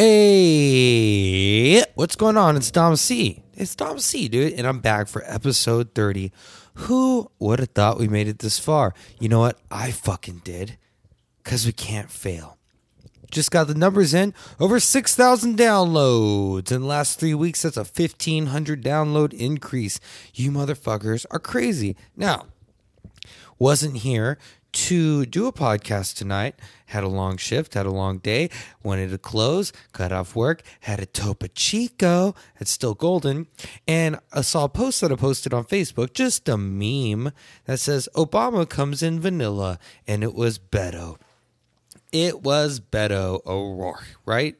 Hey, what's going on? It's Dom C. It's Dom C, dude, and I'm back for episode 30. Who would have thought we made it this far? You know what? I fucking did. Because we can't fail. Just got the numbers in. Over 6,000 downloads. In the last three weeks, that's a 1,500 download increase. You motherfuckers are crazy. Now, wasn't here to do a podcast tonight. Had a long shift, had a long day, wanted to close, cut off work, had a Topo Chico, it's still golden, and I saw a post that I posted on Facebook, just a meme that says Obama comes in vanilla, and it was Beto. It was Beto O'Rourke, right?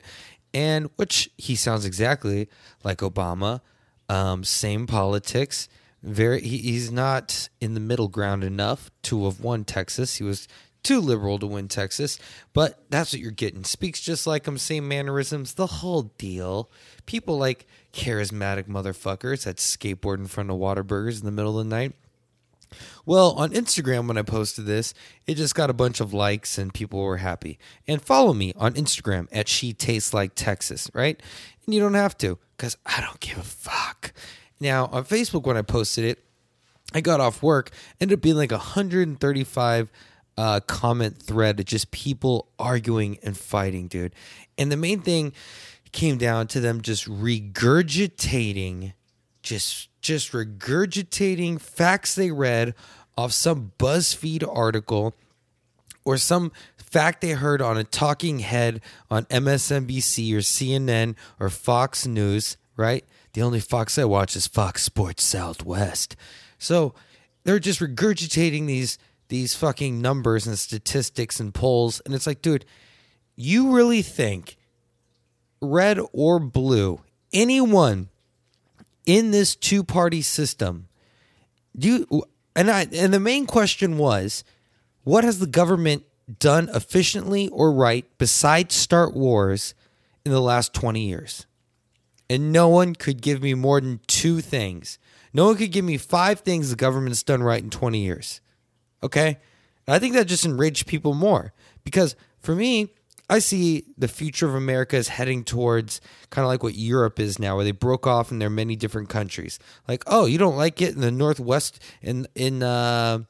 And which he sounds exactly like Obama, um, same politics very he, he's not in the middle ground enough to have won Texas. He was too liberal to win Texas, but that's what you're getting. Speaks just like him, same mannerisms, the whole deal. People like charismatic motherfuckers that skateboard in front of Whataburgers in the middle of the night. Well, on Instagram, when I posted this, it just got a bunch of likes and people were happy. And follow me on Instagram at She Tastes Like Texas, right? And you don't have to because I don't give a fuck. Now, on Facebook, when I posted it, I got off work, ended up being like 135 uh, comment thread just people arguing and fighting, dude. And the main thing came down to them just regurgitating, just just regurgitating facts they read off some BuzzFeed article or some fact they heard on a talking head on MSNBC or CNN or Fox News, right? The only Fox I watch is Fox Sports Southwest. So they're just regurgitating these these fucking numbers and statistics and polls, and it's like, dude, you really think red or blue, anyone in this two party system, do you, and I and the main question was, what has the government done efficiently or right besides start wars in the last 20 years? And no one could give me more than two things. No one could give me five things the government's done right in 20 years. Okay? And I think that just enraged people more because for me, I see the future of America is heading towards kind of like what Europe is now, where they broke off in their many different countries. Like, oh, you don't like it in the Northwest in in uh,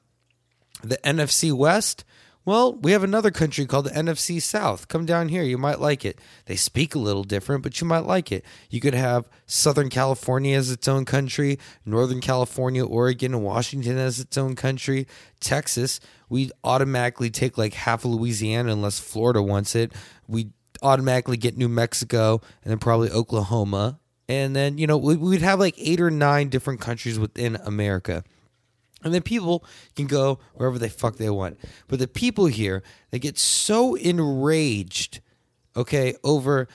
the NFC West? Well, we have another country called the NFC South. Come down here. You might like it. They speak a little different, but you might like it. You could have Southern California as its own country, Northern California, Oregon, and Washington as its own country. Texas, we automatically take like half of Louisiana unless Florida wants it. We automatically get New Mexico and then probably Oklahoma. And then, you know, we'd have like eight or nine different countries within America. And then people can go wherever they fuck they want. But the people here, they get so enraged, okay, over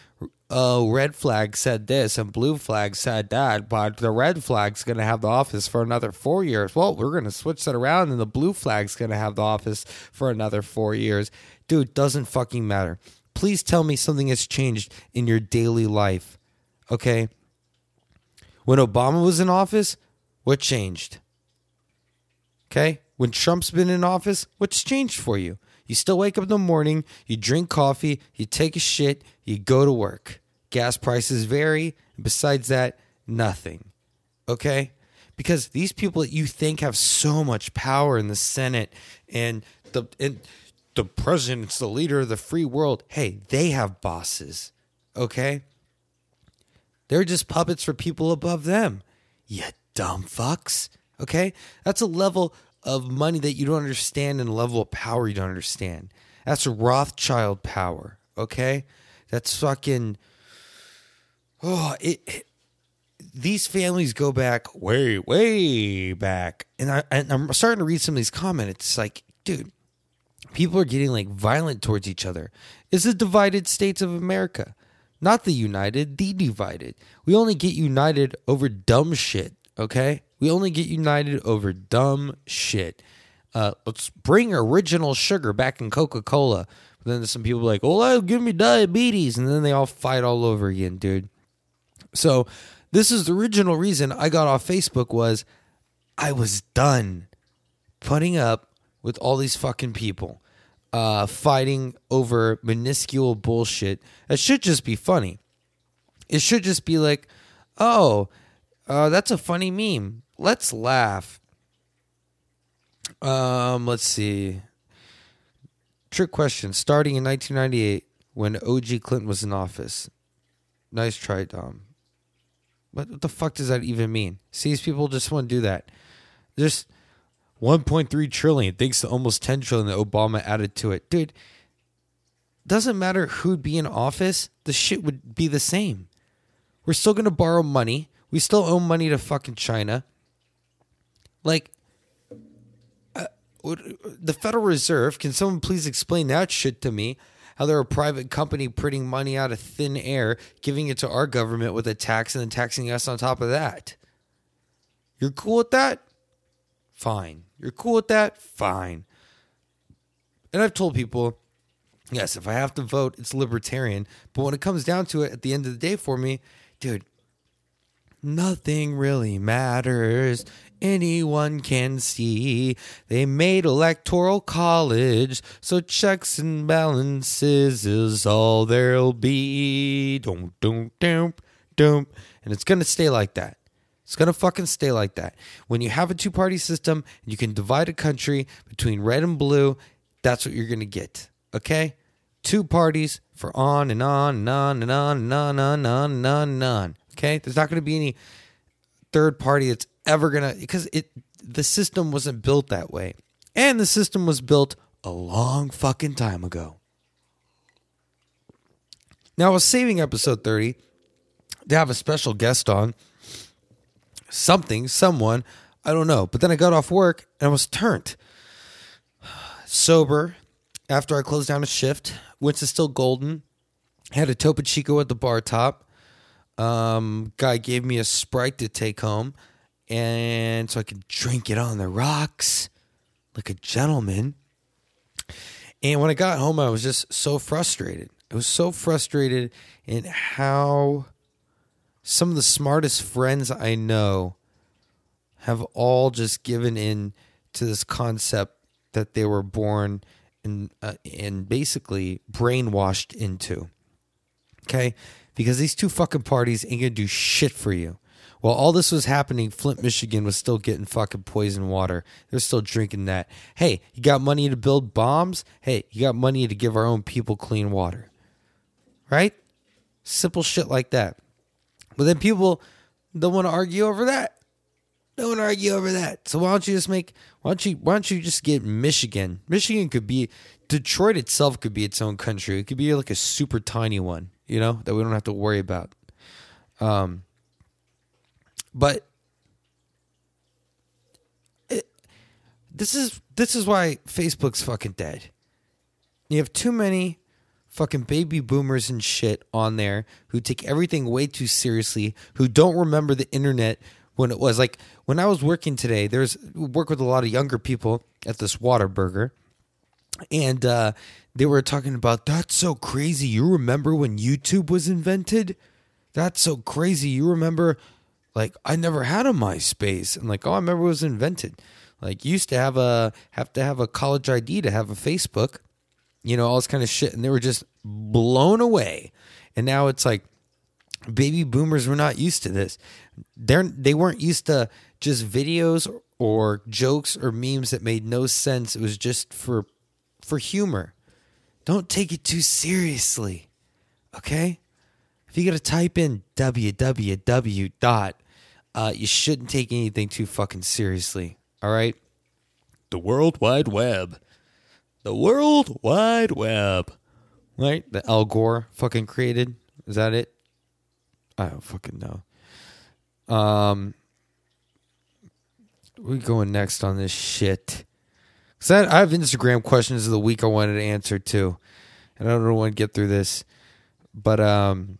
oh, red flag said this and blue flag said that, but the red flag's going to have the office for another four years. Well, we're going to switch that around and the blue flag's going to have the office for another four years. Dude, doesn't fucking matter. Please tell me something has changed in your daily life, okay? When Obama was in office, what changed? Okay. When Trump's been in office, what's changed for you? You still wake up in the morning, you drink coffee, you take a shit, you go to work. Gas prices vary. Besides that, nothing. Okay? Because these people that you think have so much power in the Senate and the and the president's the leader of the free world. Hey, they have bosses. Okay? They're just puppets for people above them. You dumb fucks. Okay? That's a level of money that you don't understand and a level of power you don't understand. That's Rothschild power. Okay? That's fucking. Oh, it, it these families go back way, way back. And, I, and I'm starting to read some of these comments. It's like, dude, people are getting like violent towards each other. It's the divided states of America, not the united, the divided. We only get united over dumb shit, okay? We only get united over dumb shit. Uh, let's bring original sugar back in Coca Cola. But Then some people like, oh, that'll give me diabetes. And then they all fight all over again, dude. So this is the original reason I got off Facebook was I was done putting up with all these fucking people. uh, fighting over minuscule bullshit. That should just be funny. It should just be like, oh, uh, that's a funny meme. Let's laugh. Um, let's see. Trick question. Starting in 1998, when OG Clinton was in office. Nice try, Dom. What the fuck does that even mean? See, these people just want to do that. Just 1.3 trillion, thanks to almost 10 trillion that Obama added to it. Dude, doesn't matter who'd be in office, the shit would be the same. We're still going to borrow money. We still owe money to fucking China. Like, uh, the Federal Reserve, can someone please explain that shit to me? How they're a private company printing money out of thin air, giving it to our government with a tax and then taxing us on top of that. You're cool with that? Fine. You're cool with that? Fine. And I've told people, yes, if I have to vote, it's libertarian. But when it comes down to it, at the end of the day, for me, dude, nothing really matters anyone can see. They made electoral college, so checks and balances is all there'll be. Don't, don't, don't, don't. And it's going to stay like that. It's going to fucking stay like that. When you have a two party system and you can divide a country between red and blue, that's what you're going to get. Okay? Two parties for on and on and on and on and on and on and on and on. And on. Okay? There's not going to be any third party that's ever to, because it, the system wasn't built that way. And the system was built a long fucking time ago. Now, I was saving episode 30 to have a special guest on something, someone, I don't know. But then I got off work and I was turned sober after I closed down a shift. Went to still golden. Had a Topo Chico at the bar top. Um, guy gave me a Sprite to take home, and so I could drink it on the rocks like a gentleman. And when I got home, I was just so frustrated. I was so frustrated in how some of the smartest friends I know have all just given in to this concept that they were born and uh, and basically brainwashed into. Okay? Because these two fucking parties ain't gonna do shit for you. While all this was happening, Flint, Michigan was still getting fucking poison water. They're still drinking that. Hey, you got money to build bombs? Hey, you got money to give our own people clean water. Right? Simple shit like that. But then people don't want to argue over that. Don't want to argue over that. So why don't you just make? Why don't you? Why don't you just get Michigan? Michigan could be Detroit itself. Could be its own country. It could be like a super tiny one. You know that we don't have to worry about. Um. But this is this is why Facebook's fucking dead. You have too many fucking baby boomers and shit on there who take everything way too seriously, who don't remember the internet when it was like when I was working today, there's work with a lot of younger people at this Whataburger. And uh, they were talking about that's so crazy. You remember when YouTube was invented? That's so crazy. You remember like I never had a MySpace. And like, oh, I remember it was invented. Like used to have a have to have a college ID to have a Facebook you know, all this kind of shit. And they were just blown away. And now it's like baby boomers were not used to this. They're they weren't used to just videos or jokes or memes that made no sense. It was just for for humor. Don't take it too seriously. Okay? If you gotta type in www dot, uh, you shouldn't take anything too fucking seriously. All right? The World Wide Web the World Wide Web. Right? The Al Gore fucking created. Is that it? I don't fucking know. Um, we going next on this shit. Cause I, I have Instagram questions of the week I wanted to answer too, and I don't know when to get through this, but um,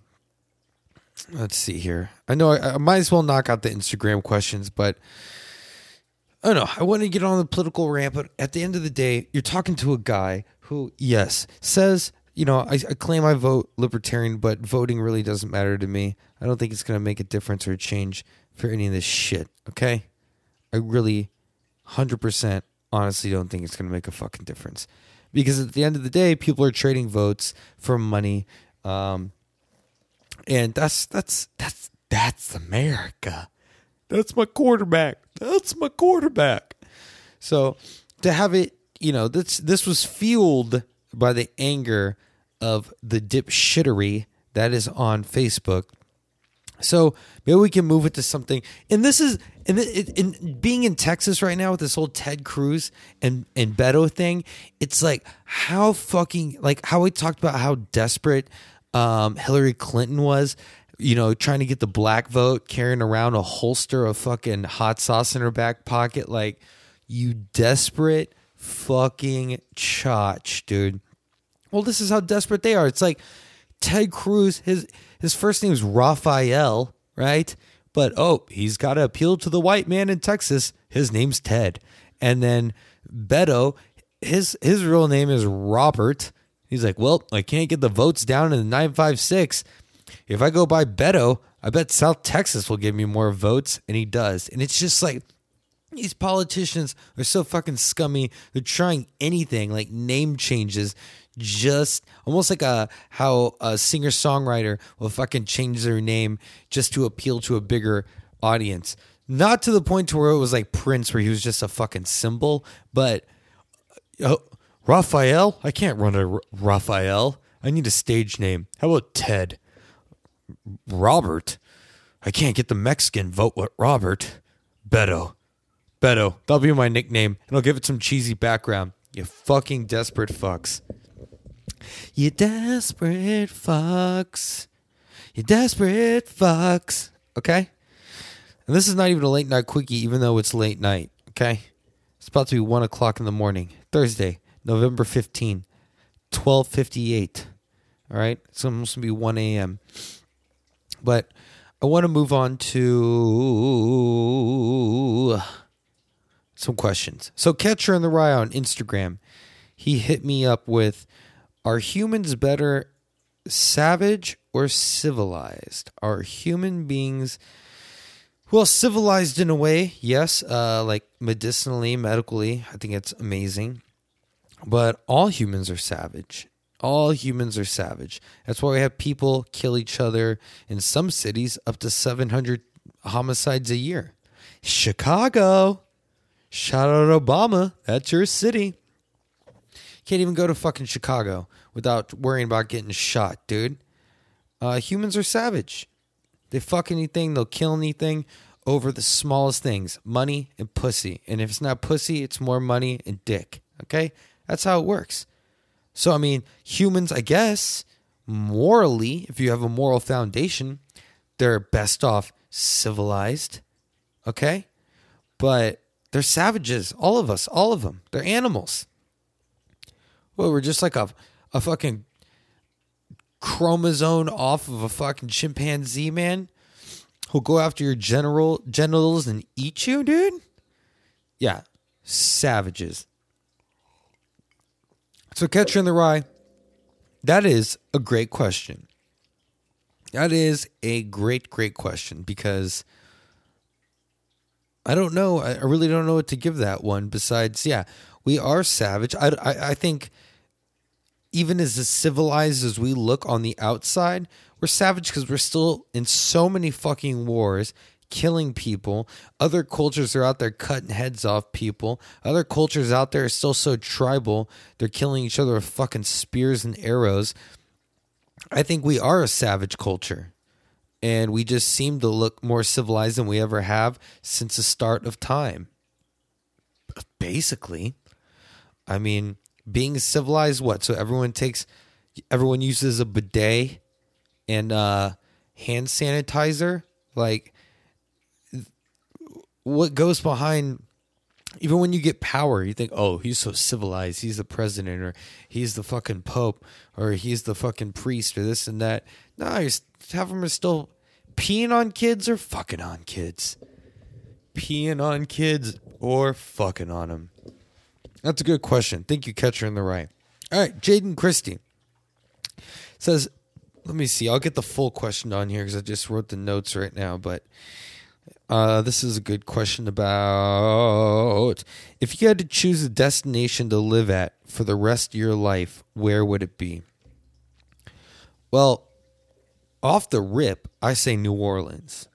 let's see here. I know I, I might as well knock out the Instagram questions, but I don't know. I want to get on the political ramp, but at the end of the day, you're talking to a guy who, yes, says, you know, I, I claim I vote libertarian, but voting really doesn't matter to me. I don't think it's going to make a difference or a change for any of this shit, okay? I really, 100% honestly don't think it's going to make a fucking difference. because at the end of the day, people are trading votes for money, um, and that's that's that's that's America. That's my quarterback. That's my quarterback. So to have it, you know, this this was fueled by the anger of the dipshittery that is on Facebook. So maybe we can move it to something. And this is and in, in being in Texas right now with this whole Ted Cruz and and Beto thing. It's like how fucking like how we talked about how desperate um, Hillary Clinton was. You know, trying to get the black vote, carrying around a holster of fucking hot sauce in her back pocket. Like, you desperate fucking chotch, dude. Well, this is how desperate they are. It's like Ted Cruz, his his first name is Raphael, right? But oh, he's got to appeal to the white man in Texas. His name's Ted. And then Beto, his his real name is Robert. He's like, well, I can't get the votes down in the 956. If I go by Beto, I bet South Texas will give me more votes. And he does. And it's just like, these politicians are so fucking scummy. They're trying anything like name changes, just almost like a how a singer songwriter will fucking change their name just to appeal to a bigger audience. Not to the point to where it was like Prince, where he was just a fucking symbol, but uh, Raphael? I can't run a R- Raphael. I need a stage name. How about Ted? Robert? I can't get the Mexican vote with Robert. Beto. Beto. That'll be my nickname, and I'll give it some cheesy background. You fucking desperate fucks. You desperate fucks. You desperate fucks. Okay? And this is not even a late night quickie, even though it's late night. Okay? It's about to be 1 o'clock in the morning. Thursday, November 15, 1258. All right? It's almost going to be 1 a.m. But I want to move on to some questions. So, Catcher in the Rye on Instagram, he hit me up with Are humans better savage or civilized? Are human beings. Well, civilized in a way, yes, uh, like medicinally, medically, I think it's amazing. But all humans are savage. All humans are savage. That's why we have people kill each other in some cities up to 700 homicides a year. Chicago. Shout out Obama. That's your city. Can't even go to fucking Chicago without worrying about getting shot, dude. Uh, humans are savage. They fuck anything, they'll kill anything over the smallest things money and pussy. And if it's not pussy, it's more money and dick. Okay? That's how it works. So, I mean, humans, I guess, morally, if you have a moral foundation, they're best off civilized. Okay? But they're savages. All of us, all of them. They're animals. Well, we're just like a, a fucking chromosome off of a fucking chimpanzee, man, who'll go after your general genitals and eat you, dude. Yeah, savages. So, Catcher in the Rye, that is a great question. That is a great, great question because I don't know. I really don't know what to give that one. Besides, yeah, we are savage. I, I, I think even as civilized as we look on the outside, we're savage because we're still in so many fucking wars, killing people. Other cultures are out there cutting heads off people. Other cultures out there are still so tribal, they're killing each other with fucking spears and arrows. I think we are a savage culture. And we just seem to look more civilized than we ever have since the start of time. Basically. I mean, being civilized, what? So everyone takes, everyone uses a bidet and uh, hand sanitizer. Like, what goes behind even when you get power, you think, oh, he's so civilized. He's the president, or he's the fucking pope, or he's the fucking priest, or this and that. No, half of them are still peeing on kids or fucking on kids. Peeing on kids or fucking on them. That's a good question. Thank you, Catcher in the Rye. All right, Jaden Christie says, let me see. I'll get the full question on here because I just wrote the notes right now, but Uh, this is a good question about if you had to choose a destination to live at for the rest of your life, where would it be? Well, off the rip, I say New Orleans.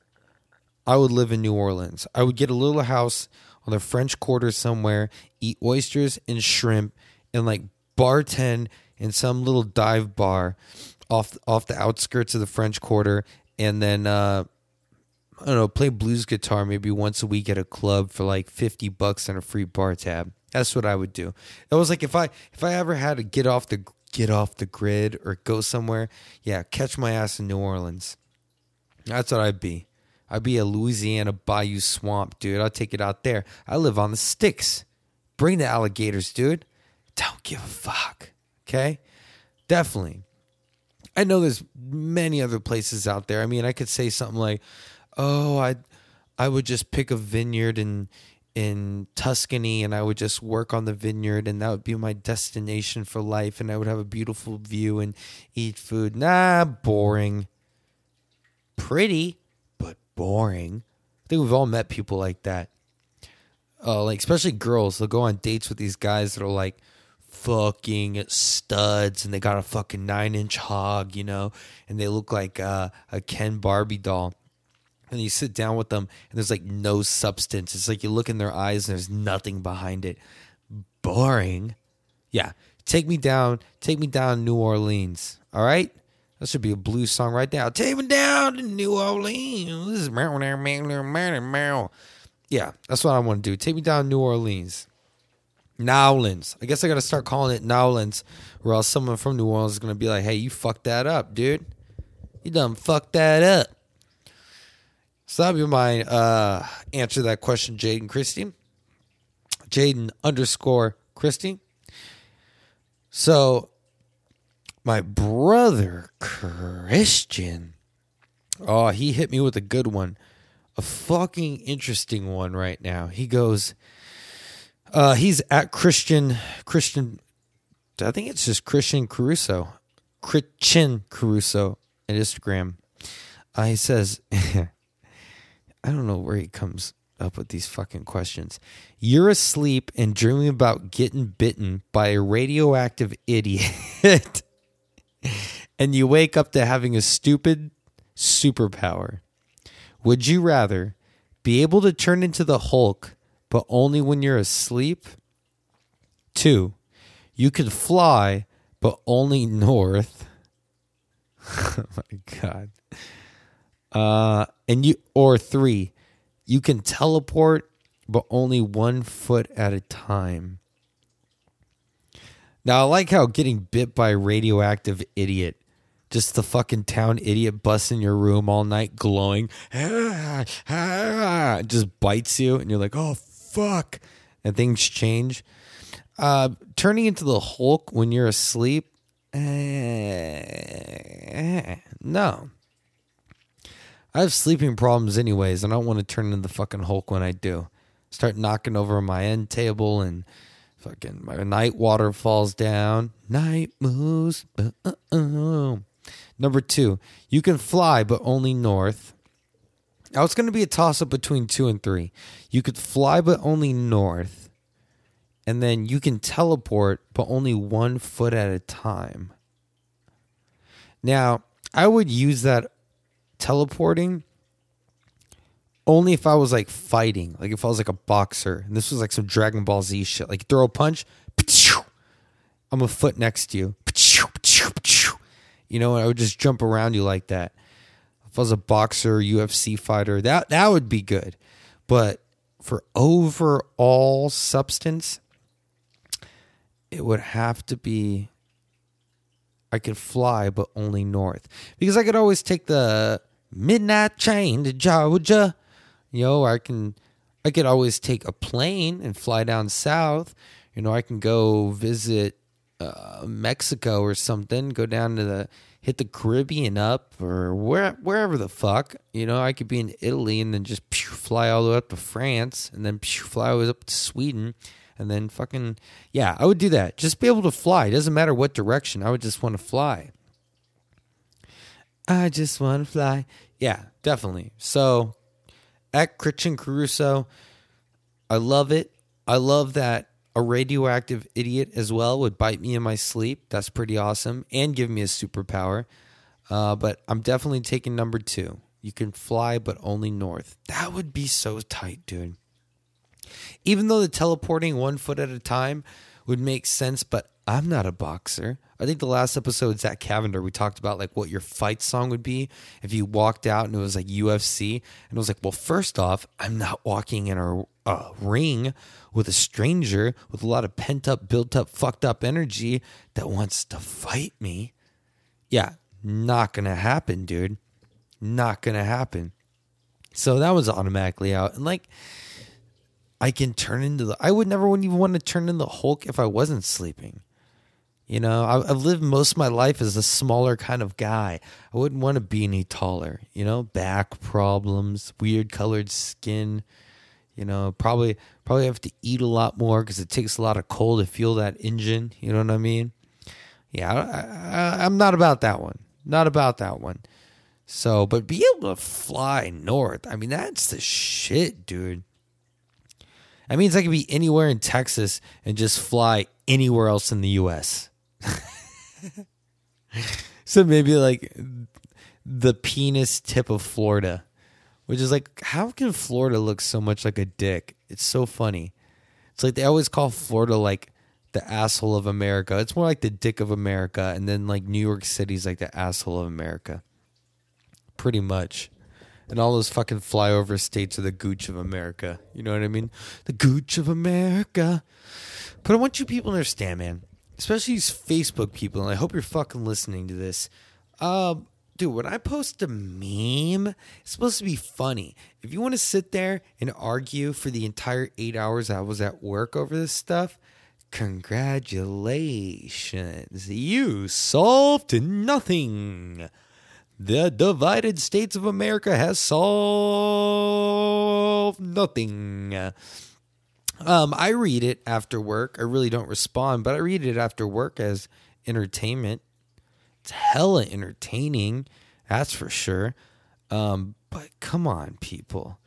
I would live in New Orleans. I would get a little house on the French Quarter somewhere, eat oysters and shrimp, and like bartend in some little dive bar off off the outskirts of the French Quarter, and then uh, I don't know, play blues guitar maybe once a week at a club for like fifty bucks and a free bar tab. That's what I would do. That was like if I if I ever had to get off the get off the grid or go somewhere, yeah, catch my ass in New Orleans. That's what I'd be. I'd be a Louisiana bayou swamp, dude. I'll take it out there. I live on the sticks. Bring the alligators, dude. Don't give a fuck. Okay? Definitely. I know there's many other places out there. I mean, I could say something like, "Oh, I I would just pick a vineyard in in Tuscany and I would just work on the vineyard and that would be my destination for life and I would have a beautiful view and eat food." Nah, boring. Pretty, but boring. I think we've all met people like that. Uh, like especially girls, they'll go on dates with these guys that are like fucking studs and they got a fucking nine inch hog, you know, and they look like uh, a Ken Barbie doll. And you sit down with them and there's like no substance. It's like you look in their eyes and there's nothing behind it. Boring. Yeah. Take me down. Take me down New Orleans. All right? That should be a blues song right now. Take me down to New Orleans. Yeah, that's what I want to do. Take me down New Orleans. Nowlands. I guess I got to start calling it Nowlands, or else someone from New Orleans is going to be like, hey, you fucked that up, dude. You done fucked that up. So that'll be my uh, answer to that question, Jaden Christie. Jaden underscore Christie. So my brother Christian, oh, he hit me with a good one. A fucking interesting one right now. He goes, uh, he's at Christian Christian. I think it's just Christian Caruso, Christian Caruso Instagram. Uh, he says, I don't know where he comes up with these fucking questions. You're asleep and dreaming about getting bitten by a radioactive idiot, and you wake up to having a stupid superpower. Would you rather be able to turn into the Hulk? but only when you're asleep. Two, you can fly, but only north. oh my god. Uh, and you or three, you can teleport, but only one foot at a time. Now I like how getting bit by a radioactive idiot just the fucking town idiot busts in your room all night glowing just bites you and you're like oh fuck, and things change. Uh, turning into the Hulk when you're asleep, eh, no. I have sleeping problems anyways, and I don't want to turn into the fucking Hulk when I do. Start knocking over my end table and fucking my night water falls down. Night moves. Uh, uh, uh. Number two, you can fly, but only north. Now it's going to be a toss up between two and three. You could fly, but only north. And then you can teleport, but only one foot at a time. Now, I would use that teleporting only if I was like fighting, like if I was like a boxer, and this was like some Dragon Ball Z shit. Like throw a punch, I'm a foot next to you. You know, and I would just jump around you like that if I was a boxer, UFC fighter, that that would be good. But for overall substance, it would have to be I could fly, but only north. Because I could always take the midnight train to Georgia. You know, I can I could always take a plane and fly down south. You know, I can go visit uh, Mexico or something, go down to the hit the Caribbean up or where wherever the fuck. You know, I could be in Italy and then just pew, fly all the way up to France and then pew, fly all the way up to Sweden and then fucking yeah, I would do that. Just be able to fly. It doesn't matter what direction. I would just want to fly. I just want to fly. Yeah, definitely. So at Christian Caruso. I love it. I love that a radioactive idiot as well would bite me in my sleep. That's pretty awesome and give me a superpower. Uh, but I'm definitely taking number two. You can fly, but only north. That would be so tight, dude. Even though the teleporting one foot at a time would make sense, but I'm not a boxer. I think the last episode, Zach Cavender, we talked about like what your fight song would be if you walked out and it was like UFC. And it was like, well, first off, I'm not walking in a, a ring with a stranger with a lot of pent up, built up, fucked up energy that wants to fight me. Yeah, not gonna happen, dude. Not gonna happen. So that was automatically out. And like, I can turn into the. I would never even want to turn into the Hulk if I wasn't sleeping. You know, I, I've lived most of my life as a smaller kind of guy. I wouldn't want to be any taller. You know, back problems, weird colored skin. You know, probably probably have to eat a lot more because it takes a lot of coal to fuel that engine. You know what I mean? Yeah, I, I, I'm not about that one. Not about that one. So, but be able to fly north. I mean, that's the shit, dude. That means I could be anywhere in Texas and just fly anywhere else in the US. so maybe like the penis tip of Florida, which is like, how can Florida look so much like a dick? It's so funny. It's like they always call Florida like the asshole of America. It's more like the dick of America, and then like New York City's like the asshole of America. Pretty much. And all those fucking flyover states are the gooch of America. You know what I mean? The gooch of America. But I want you people to understand, man especially these Facebook people, and I hope you're fucking listening to this. Um, dude, when I post a meme, it's supposed to be funny. If you want to sit there and argue for the entire eight hours I was at work over this stuff, congratulations. You solved nothing. The divided states of America has solved nothing. Um, I read it after work. I really don't respond, but I read it after work as entertainment. It's hella entertaining, that's for sure. Um, but come on, people.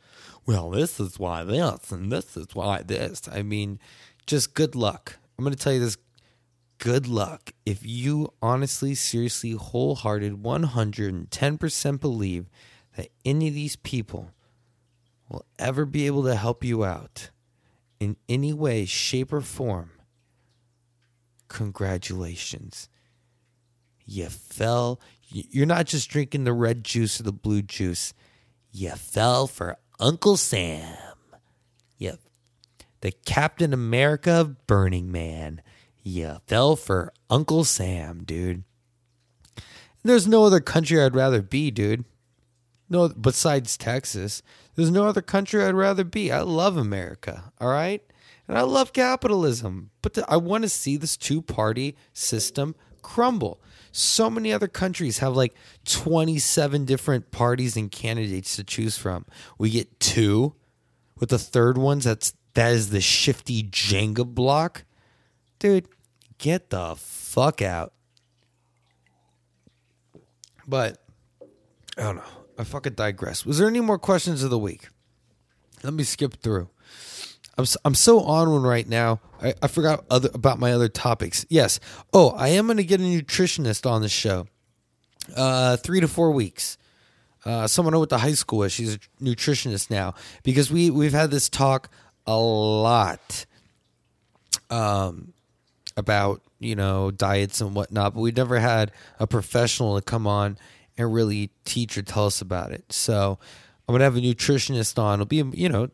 Well, this is why this, and this is why this. I mean, just good luck. I'm going to tell you this good luck. If you honestly, seriously, wholehearted, 110% believe that any of these people will ever be able to help you out in any way, shape, or form, congratulations. You fell. You're not just drinking the red juice or the blue juice. You fell for Uncle Sam. You, the Captain America of Burning Man. You fell for Uncle Sam, dude. There's no other country I'd rather be, dude. No, besides Texas. There's no other country I'd rather be. I love America, all right? And I love capitalism, but I want to see this two party system crumble. So many other countries have like 27 different parties and candidates to choose from. We get two with the third ones that's that is the shifty Jenga block. Dude, get the fuck out. But I don't know. I fucking digress. Was there any more questions of the week? Let me skip through. I'm I'm so on one right now. I, I forgot other about my other topics. Yes. Oh, I am going to get a nutritionist on the show. Uh, three to four weeks. Uh, someone I went to high school with. She's a nutritionist now because we we've had this talk a lot. Um, about you know diets and whatnot, but we never had a professional to come on and really teach or tell us about it. So I'm gonna have a nutritionist on. It'll be you know,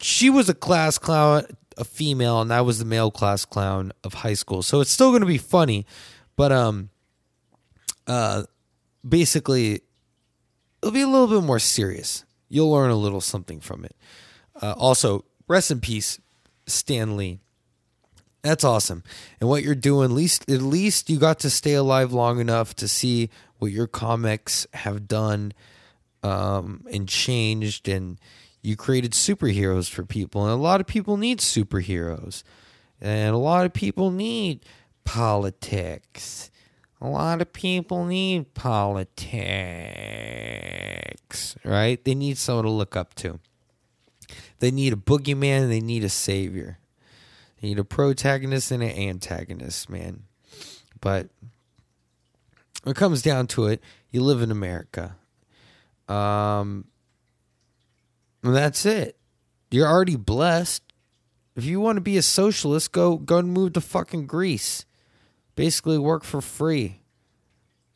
she was a class clown, a female, and I was the male class clown of high school. So it's still gonna be funny, but um, uh, basically, it'll be a little bit more serious. You'll learn a little something from it. Uh, also, rest in peace, Stan Lee. That's awesome. And what you're doing, least at least you got to stay alive long enough to see what your comics have done um, and changed, and you created superheroes for people, and a lot of people need superheroes, and a lot of people need politics. A lot of people need politics. right? They need someone to look up to. They need a boogeyman they need a savior. They need a protagonist and an antagonist, man. But when it comes down to it, you live in America. Um, and that's it. You're already blessed. If you want to be a socialist, go go and move to fucking Greece. Basically, work for free,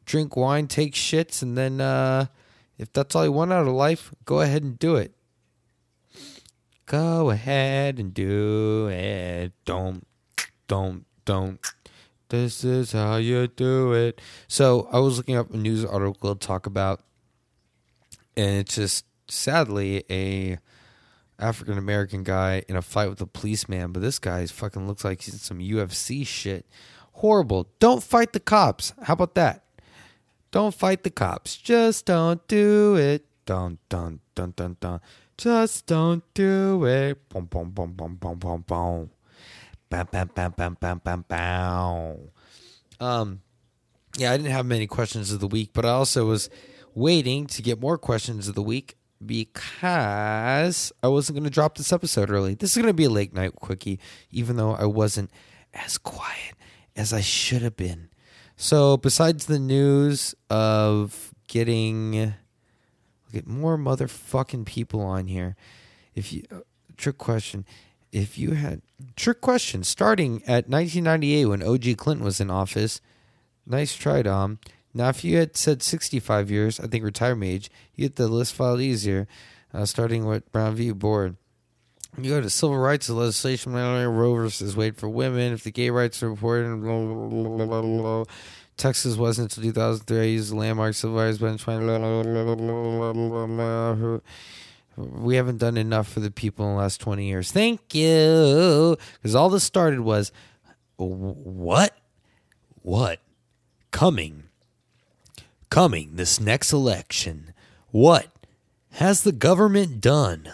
drink wine, take shits, and then uh, if that's all you want out of life, go ahead and do it. Go ahead and do it. Don't, don't, don't. This is how you do it. So I was looking up a news article to talk about, and it's just sadly a African American guy in a fight with a policeman. But this guy fucking looks like he's in some UFC shit. Horrible. Don't fight the cops. How about that? Don't fight the cops. Just don't do it. Dun dun dun dun dun. Just don't do it. Boom boom boom boom boom boom boom. Bam bam bam bam bam bam. Um, yeah, I didn't have many questions of the week, but I also was waiting to get more questions of the week because I wasn't going to drop this episode early. This is going to be a late night quickie, even though I wasn't as quiet as I should have been. So, besides the news of getting get more motherfucking people on here, if you uh, trick question, if you had trick question starting at 1998 when OG Clinton was in office, nice try, Dom. Now, if you had said 65 years, I think retirement age, you get the list filed easier, uh, starting with Brown v. Board. You go to civil rights legislation, Roe versus Wade for women. If the gay rights report, blah, blah, blah, blah, Texas wasn't until 2003. I used the landmark civil rights bench. We haven't done enough for the people in the last 20 years. Thank you. Because all this started was what? What? Coming coming this next election. What has the government done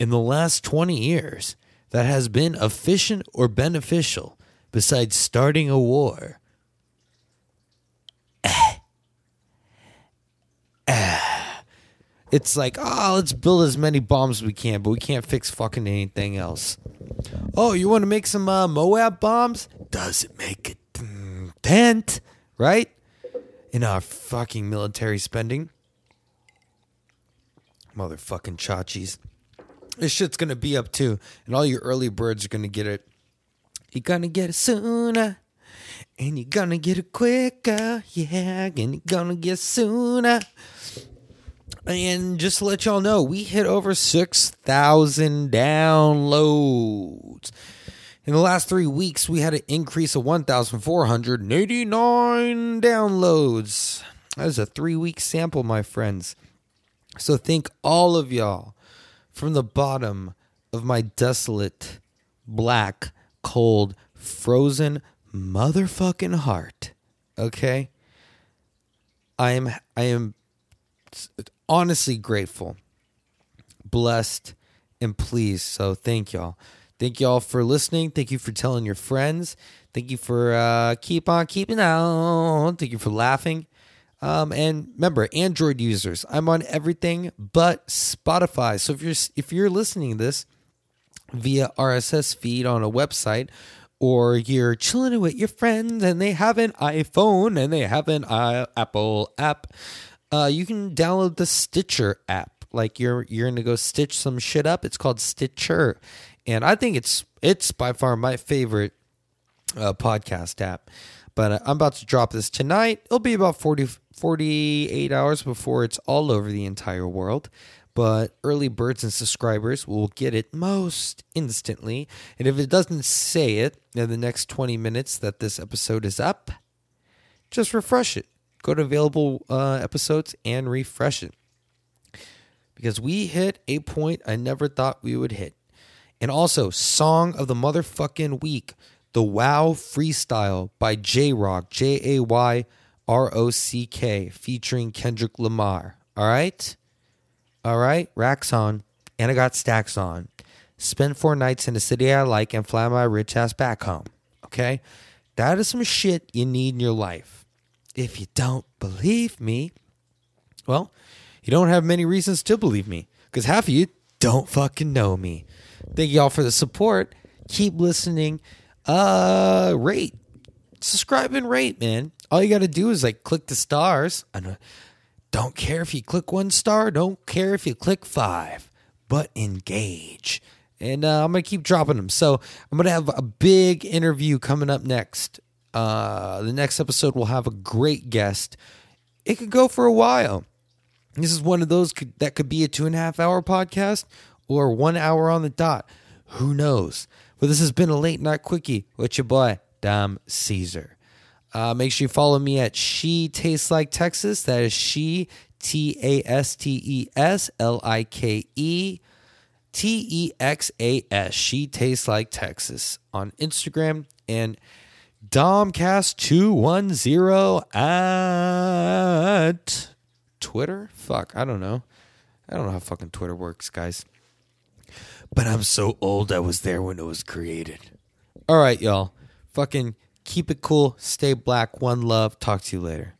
in the last 20 years that has been efficient or beneficial besides starting a war? Ah. Ah. It's like, oh, let's build as many bombs as we can, but we can't fix fucking anything else. Oh, you want to make some uh, Moab bombs? Does it make a dent? Right? in our fucking military spending. Motherfucking chachis. This shit's gonna be up too, and all your early birds are gonna get it. You're gonna get it sooner, and you're gonna get it quicker, yeah, and you're gonna get it sooner. And just to let y'all know, we hit over 6,000 downloads. In the last three weeks, we had an increase of 1,489 downloads. That is a three week sample, my friends. So thank all of y'all from the bottom of my desolate, black, cold, frozen motherfucking heart. Okay? I am I am honestly grateful, blessed, and pleased. So thank y'all. Thank you all for listening. Thank you for telling your friends. Thank you for uh, keep on keeping on. Thank you for laughing. Um, and remember, Android users, I'm on everything but Spotify. So if you're if you're listening to this via RSS feed on a website, or you're chilling with your friends and they have an iPhone and they have an uh, Apple app, uh, you can download the Stitcher app. Like you're you're gonna go stitch some shit up. It's called Stitcher, and I think it's it's by far my favorite uh, podcast app. But uh, I'm about to drop this tonight. It'll be about 40, 48 hours before it's all over the entire world. But early birds and subscribers will get it most instantly. And if it doesn't say it in the next 20 minutes that this episode is up, just refresh it. Go to available uh, episodes and refresh it. Because we hit a point I never thought we would hit. And also, Song of the Motherfucking Week, The Wow Freestyle by Jay Rock, J A Y R O C K, featuring Kendrick Lamar. All right? All right? Racks on. And I got stacks on. Spend four nights in a city I like and fly my rich ass back home. Okay? That is some shit you need in your life. If you don't believe me, well, You don't have many reasons to believe me because half of you don't fucking know me. Thank y'all for the support. Keep listening. Uh, rate, subscribe, and rate, man. All you got to do is like click the stars. I don't care if you click one star. Don't care if you click five, but engage. And uh, I'm gonna keep dropping them. So I'm gonna have a big interview coming up next. Uh, the next episode will have a great guest. It could go for a while. This is one of those could, that could be a two and a half hour podcast or one hour on the dot. Who knows? But this has been a late night quickie with your boy, Dom Caesar. Uh, make sure you follow me at She Tastes Like Texas. That is She, T A S T E S L I K E T E X A S. She Tastes Like Texas on Instagram and Domcast210 at Twitter? Fuck, I don't know. I don't know how fucking Twitter works, guys. But I'm so old I was there when it was created. All right, y'all. Fucking keep it cool. Stay black. One love. Talk to you later.